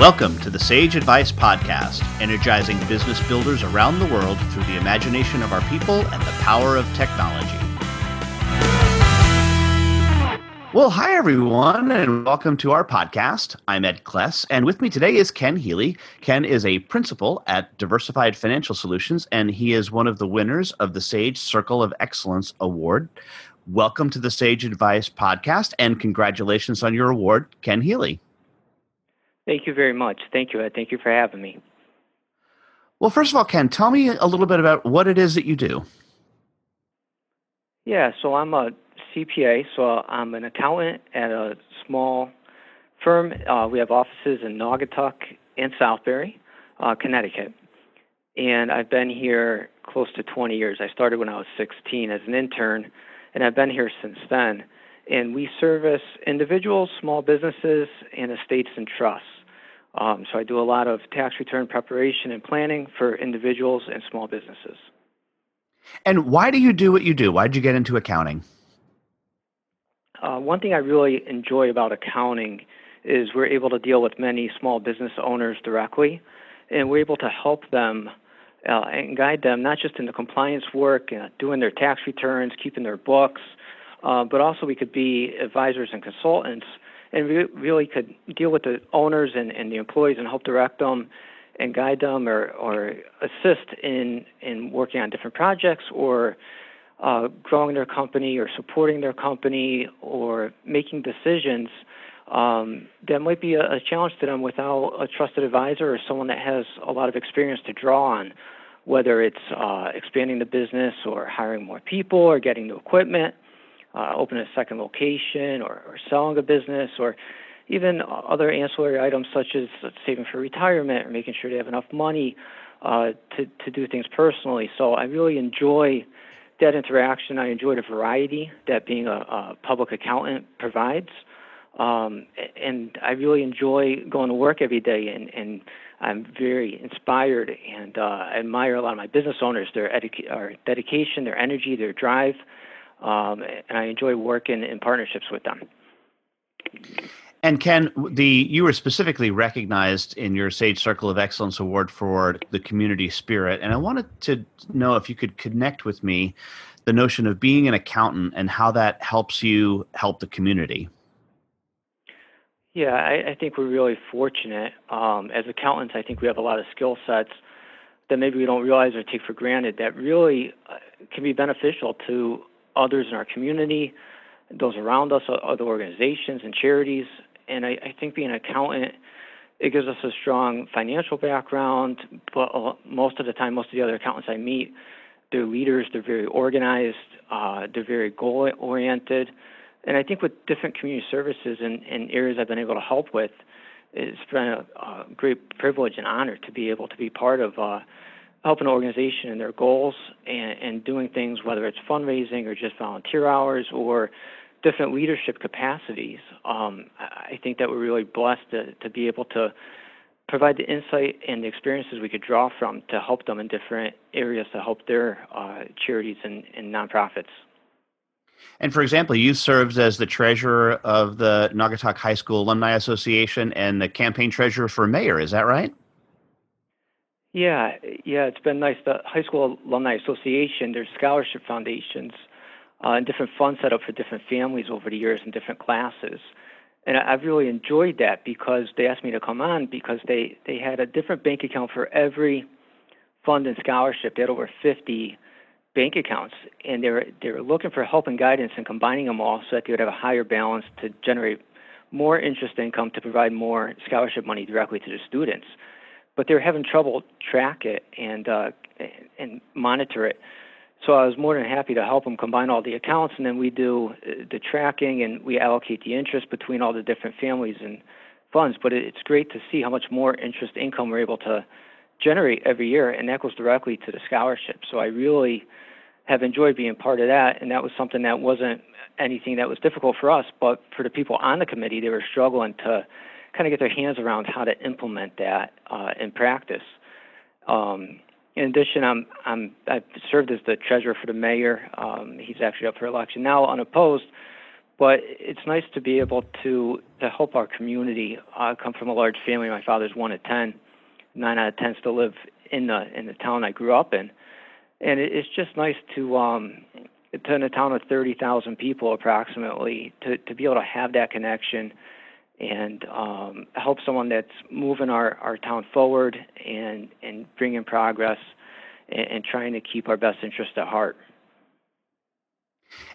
Welcome to the Sage Advice Podcast, energizing business builders around the world through the imagination of our people and the power of technology. Well, hi, everyone, and welcome to our podcast. I'm Ed Kless, and with me today is Ken Healy. Ken is a principal at Diversified Financial Solutions, and he is one of the winners of the Sage Circle of Excellence Award. Welcome to the Sage Advice Podcast, and congratulations on your award, Ken Healy. Thank you very much. Thank you, Ed. Thank you for having me. Well, first of all, Ken, tell me a little bit about what it is that you do. Yeah, so I'm a CPA, so I'm an accountant at a small firm. Uh, we have offices in Naugatuck and Southbury, uh, Connecticut. And I've been here close to 20 years. I started when I was 16 as an intern, and I've been here since then. And we service individuals, small businesses, and estates and trusts. Um, so I do a lot of tax return preparation and planning for individuals and small businesses. And why do you do what you do? Why did you get into accounting? Uh, one thing I really enjoy about accounting is we're able to deal with many small business owners directly, and we're able to help them uh, and guide them not just in the compliance work, uh, doing their tax returns, keeping their books, uh, but also we could be advisors and consultants and we really could deal with the owners and, and the employees and help direct them and guide them or, or assist in, in working on different projects or uh, growing their company or supporting their company or making decisions um, that might be a, a challenge to them without a trusted advisor or someone that has a lot of experience to draw on, whether it's uh, expanding the business or hiring more people or getting new equipment uh, open a second location or, or selling a business or even other ancillary items such as saving for retirement or making sure they have enough money uh, to, to do things personally. So I really enjoy that interaction. I enjoy the variety that being a, a public accountant provides. Um, and I really enjoy going to work every day, and, and I'm very inspired and uh, admire a lot of my business owners, their educa- dedication, their energy, their drive um, and I enjoy working in partnerships with them. And Ken, the you were specifically recognized in your Sage Circle of Excellence Award for the community spirit, and I wanted to know if you could connect with me the notion of being an accountant and how that helps you help the community. Yeah, I, I think we're really fortunate um, as accountants. I think we have a lot of skill sets that maybe we don't realize or take for granted that really uh, can be beneficial to others in our community, those around us, other organizations and charities. And I, I think being an accountant, it gives us a strong financial background. But most of the time, most of the other accountants I meet, they're leaders. They're very organized. Uh, they're very goal oriented. And I think with different community services and, and areas I've been able to help with, it's been a, a great privilege and honor to be able to be part of uh, help an organization in their goals and, and doing things, whether it's fundraising or just volunteer hours or different leadership capacities. Um, I think that we're really blessed to, to be able to provide the insight and the experiences we could draw from to help them in different areas to help their uh, charities and, and nonprofits. And for example, you served as the treasurer of the Naugatuck High School Alumni Association and the campaign treasurer for mayor. Is that right? Yeah, yeah, it's been nice. The High School Alumni Association, there's scholarship foundations uh, and different funds set up for different families over the years in different classes. And I've really enjoyed that because they asked me to come on because they, they had a different bank account for every fund and scholarship. They had over 50 bank accounts, and they were, they were looking for help and guidance and combining them all so that they would have a higher balance to generate more interest income to provide more scholarship money directly to the students but they're having trouble track it and uh, and monitor it. So I was more than happy to help them combine all the accounts, and then we do uh, the tracking and we allocate the interest between all the different families and funds. But it's great to see how much more interest income we're able to generate every year, and that goes directly to the scholarship. So I really have enjoyed being part of that, and that was something that wasn't anything that was difficult for us, but for the people on the committee, they were struggling to kind of get their hands around how to implement that uh, in practice. Um, in addition, I'm, I'm, I've served as the treasurer for the mayor. Um, he's actually up for election now, unopposed. but it's nice to be able to to help our community. I come from a large family. My father's one of ten. Nine out of ten still live in the in the town I grew up in, and it, it's just nice to um, to in a town of thirty thousand people approximately to to be able to have that connection and um, help someone that's moving our, our town forward and and bringing progress and, and trying to keep our best interest at heart.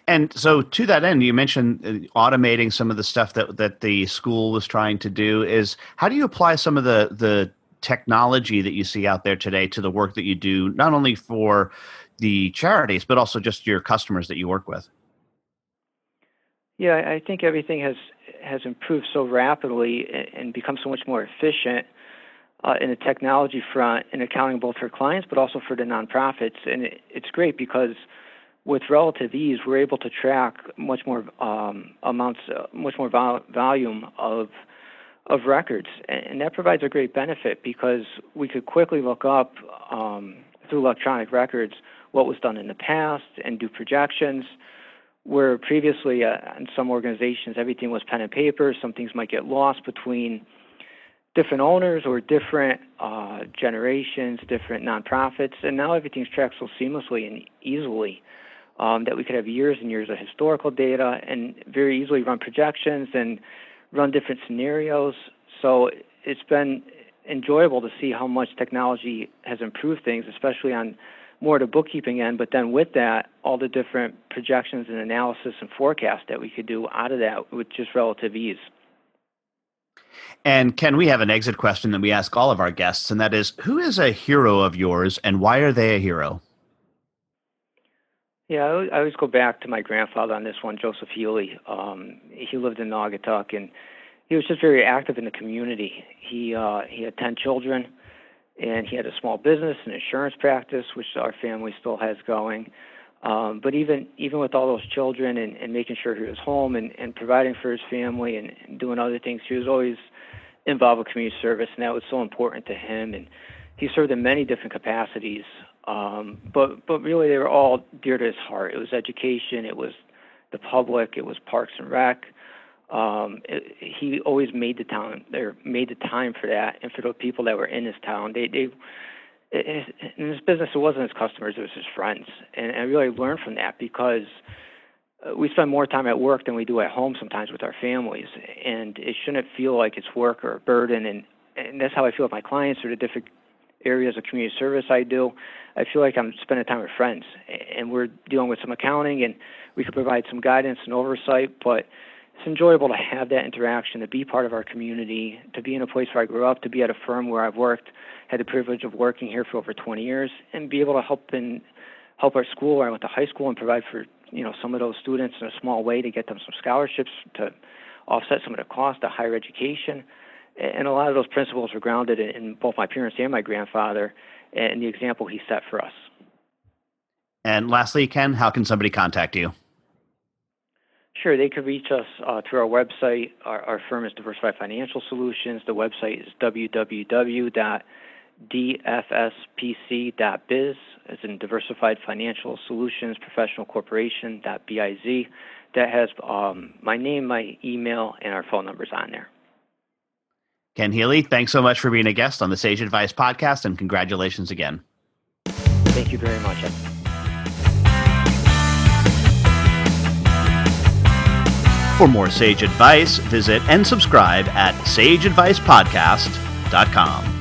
And so, to that end, you mentioned uh, automating some of the stuff that that the school was trying to do. Is how do you apply some of the the technology that you see out there today to the work that you do, not only for the charities but also just your customers that you work with? Yeah, I think everything has has improved so rapidly and become so much more efficient uh, in the technology front in accounting both for clients but also for the nonprofits. And it, it's great because with relative ease, we're able to track much more um, amounts, uh, much more vol- volume of of records, and that provides a great benefit because we could quickly look up um, through electronic records what was done in the past and do projections. Where previously uh, in some organizations everything was pen and paper, some things might get lost between different owners or different uh, generations, different nonprofits, and now everything's tracked so seamlessly and easily um, that we could have years and years of historical data and very easily run projections and run different scenarios. So it's been enjoyable to see how much technology has improved things, especially on more the bookkeeping end. But then with that, all the different projections and analysis and forecast that we could do out of that with just relative ease. And Ken, we have an exit question that we ask all of our guests, and that is who is a hero of yours and why are they a hero? Yeah, I always go back to my grandfather on this one, Joseph Healy. Um, he lived in Naugatuck, and he was just very active in the community. He uh, he had ten children, and he had a small business, an insurance practice, which our family still has going. Um, but even even with all those children and, and making sure he was home and, and providing for his family and, and doing other things, he was always involved with community service, and that was so important to him. And he served in many different capacities um, but but really, they were all dear to his heart. It was education, it was the public, it was Parks and Rec. Um, it, he always made the town there, made the time for that, and for the people that were in his town. They they it, in this business, it wasn't his customers; it was his friends, and I really learned from that because uh, we spend more time at work than we do at home sometimes with our families, and it shouldn't feel like it's work or a burden. And and that's how I feel with my clients or the different areas of community service I do, I feel like I'm spending time with friends, and we're dealing with some accounting, and we could provide some guidance and oversight. But it's enjoyable to have that interaction, to be part of our community, to be in a place where I grew up, to be at a firm where I've worked, had the privilege of working here for over 20 years, and be able to help in help our school where I went to high school and provide for you know some of those students in a small way to get them some scholarships to offset some of the cost of higher education and a lot of those principles were grounded in both my parents and my grandfather and the example he set for us. And lastly, Ken, how can somebody contact you? Sure, they could reach us uh, through our website. Our, our, firm is Diversified Financial Solutions. The website is www.dfspc.biz, as in Diversified Financial Solutions Professional Corporation. Biz. That has um, my name, my email, and our phone numbers on there. Ken Healy, thanks so much for being a guest on the Sage Advice podcast, and congratulations again. Thank you very much. For more Sage Advice, visit and subscribe at sageadvicepodcast.com.